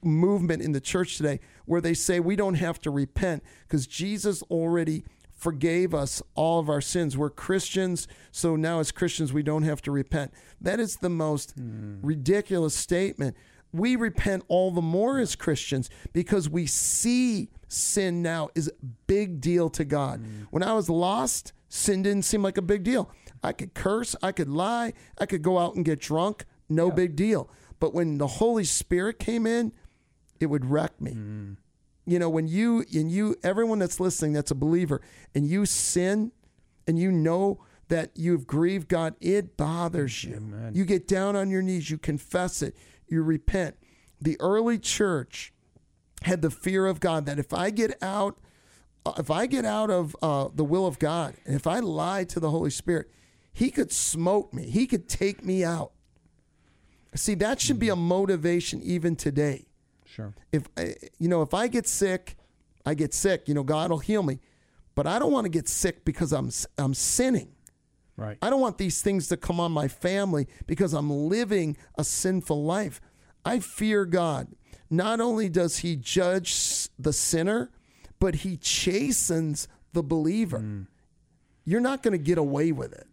movement in the church today where they say we don't have to repent because Jesus already forgave us all of our sins. We're Christians, so now as Christians we don't have to repent. That is the most hmm. ridiculous statement. We repent all the more as Christians because we see sin now is a big deal to God. Hmm. When I was lost, sin didn't seem like a big deal. I could curse, I could lie, I could go out and get drunk, no big deal. But when the Holy Spirit came in, it would wreck me. Mm. You know, when you and you everyone that's listening that's a believer and you sin and you know that you've grieved God, it bothers you. Amen. You get down on your knees, you confess it, you repent. The early church had the fear of God that if I get out Uh, if I get out of uh, the will of God and if I lie to the Holy Spirit, He could smote me. He could take me out. See, that should be a mm-hmm. motivation even today. Sure. If I- you know, if I get sick, I get sick. You know, God will heal me, but I don't want to get sick because I'm I'm sinning. Right. I don't want these things to come on my family because I'm living a sinful life. I fear God. Not only does He judge the sinner, but He chastens the believer. Hmm. You're not going to get away with it.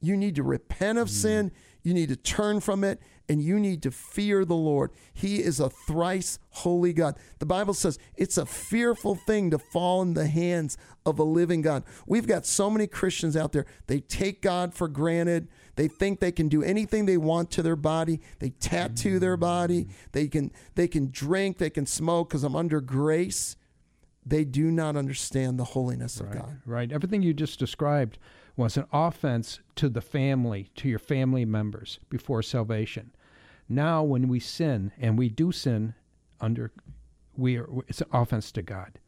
You need to repent of hmm. sin, you need to turn from it, and you need to fear the Lord. He is a thrice holy God. The Bible says it's a fearful thing to fall in the hands of a living God. We've got so many Christians out there, they take God for granted. They think they can do anything they want to their body. They tattoo their body. Hmm. They can they can drink, they can smoke cuz I'm under grace. They do not understand the holiness of God. right. Everything you just described was an offense to the family, to your family members before salvation. Now, when we sin, and we do sin under, we are it's an offense to God.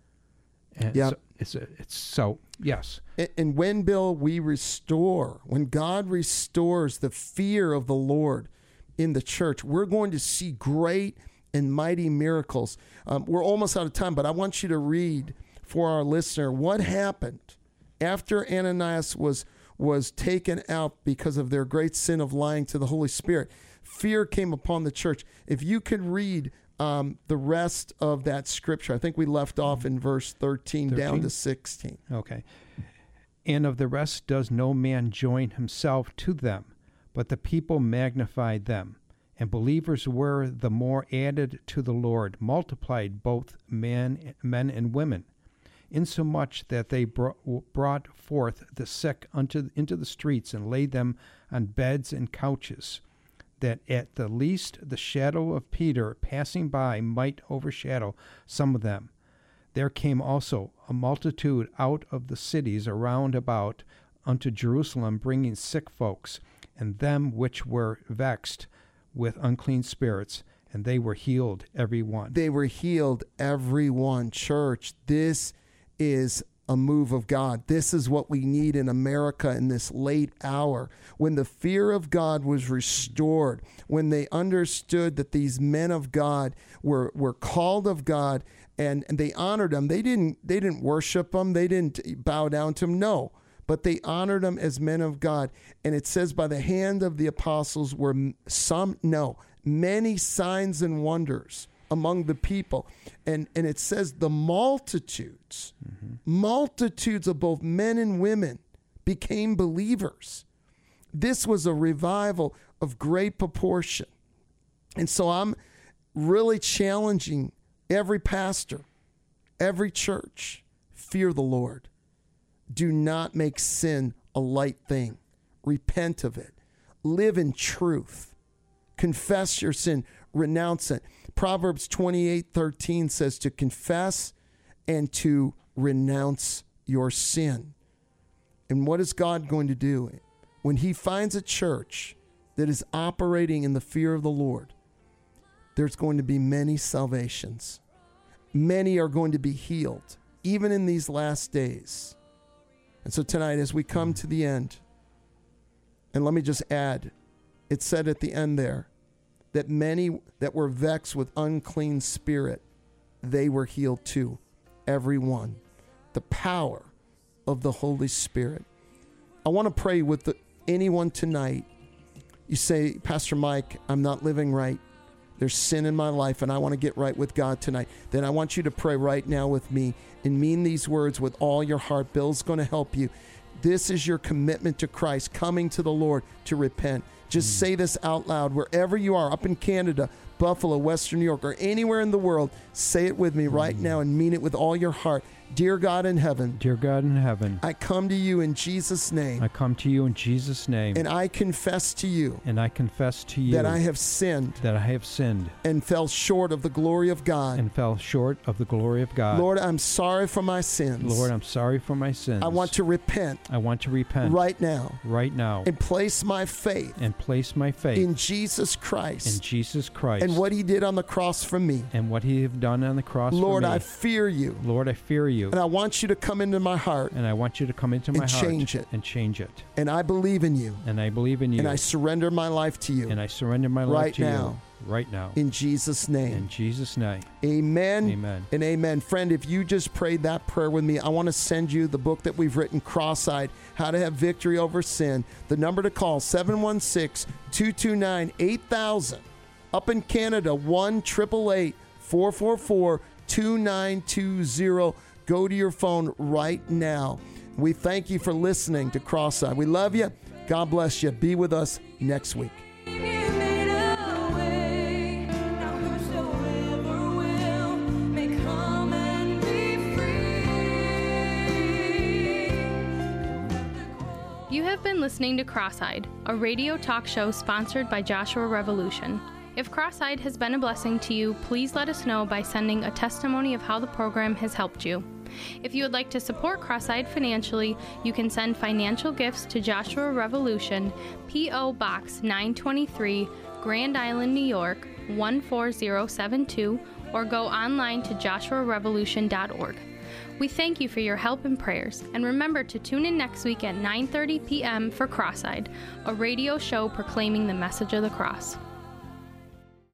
And Yeah. so it's a, it's so yes, And- And when, Bill, we restore, when God restores the fear of the Lord in the church, we're going to see great and mighty miracles. Um, we're almost out of time, but I want you to read for our listener what happened after Ananias was was taken out because of their great sin of lying to the Holy Spirit. Fear came upon the church. If you could read um, the rest of that scripture, I think we left off in verse 13, down to 16. okay. And of the rest does no man join himself to them, but the people magnified them. And believers were the more added to the Lord, multiplied both men, men and women, insomuch that they brought forth the sick unto into the streets and laid them on beds and couches, that at the least the shadow of Peter passing by might overshadow some of them. There came also a multitude out of the cities around about unto Jerusalem, bringing sick folks, and them which were vexed with unclean spirits, and they were healed every one. they were healed every one. church this is a move of god this is what we need in america in this late hour when the fear of god was restored when they understood that these men of god were were called of god and, and they honored them they didn't they didn't worship them they didn't bow down to them no but they honored them as men of God. And it says, by the hand of the apostles were some, no, many signs and wonders among the people. And, and it says, the multitudes, mm-hmm. multitudes of both men and women became believers. This was a revival of great proportion. And so I'm really challenging every pastor, every church, fear the Lord. Do not make sin a light thing. Repent of it. Live in truth. Confess your sin. Renounce it. Proverbs 28 13 says to confess and to renounce your sin. And what is God going to do? When He finds a church that is operating in the fear of the Lord, there's going to be many salvations. Many are going to be healed, even in these last days. And so tonight, as we come to the end, and let me just add, it said at the end there that many that were vexed with unclean spirit, they were healed too. Every one. The power of the Holy Spirit. I want to pray with the, anyone tonight. You say, Pastor Mike, I'm not living right. There's sin in my life and I want to get right with God tonight. Then I want you to pray right now with me and mean these words with all your heart. Bill's going to help you. This is your commitment to Christ, coming to the Lord to repent. Just mm. say this out loud wherever you are, up in Canada, Buffalo, Western New York, or anywhere in the world. Say it with me right mm. now and mean it with all your heart. Dear God in heaven, Dear God in heaven, I come to you in Jesus' name, I come to you in Jesus' name, and I confess to you and I confess to you that I have sinned that I have sinned and fell short of the glory of God. and fell short of the glory of God. Lord, I'm sorry for my sins. Lord, I'm sorry for my sins. I want to repent I want to repent right now right now and place my faith and place my faith in Jesus Christ. in Jesus Christ and what he did on the cross for me. and what He have done on the cross Lord, for me. I fear you, Lord, I fear you, and I want you to come into my heart, and I want you to come into and my heart change it. and change it. and I believe in you, And I believe in you, and I surrender my life to you. and I surrender my life Right to now. you right now. In Jesus' name. In. Jesus' name, Amen. Amen. And amen. Friend, if you just prayed that prayer with me, I want to send you the book that we've written, Cross Eyed How to Have Victory Over Sin. The number to call, 716 229 8000. Up in Canada, 1 888 444 2920. Go to your phone right now. We thank you for listening to Cross Eyed. We love you. God bless you. Be with us next week. You have been listening to Cross-Eyed, a radio talk show sponsored by Joshua Revolution. If Cross-Eyed has been a blessing to you, please let us know by sending a testimony of how the program has helped you. If you would like to support Cross-Eyed financially, you can send financial gifts to Joshua Revolution, P.O. Box 923, Grand Island, New York 14072, or go online to joshuarevolution.org. We thank you for your help and prayers, and remember to tune in next week at 9:30 p.m. for Cross-Eyed, a radio show proclaiming the message of the cross.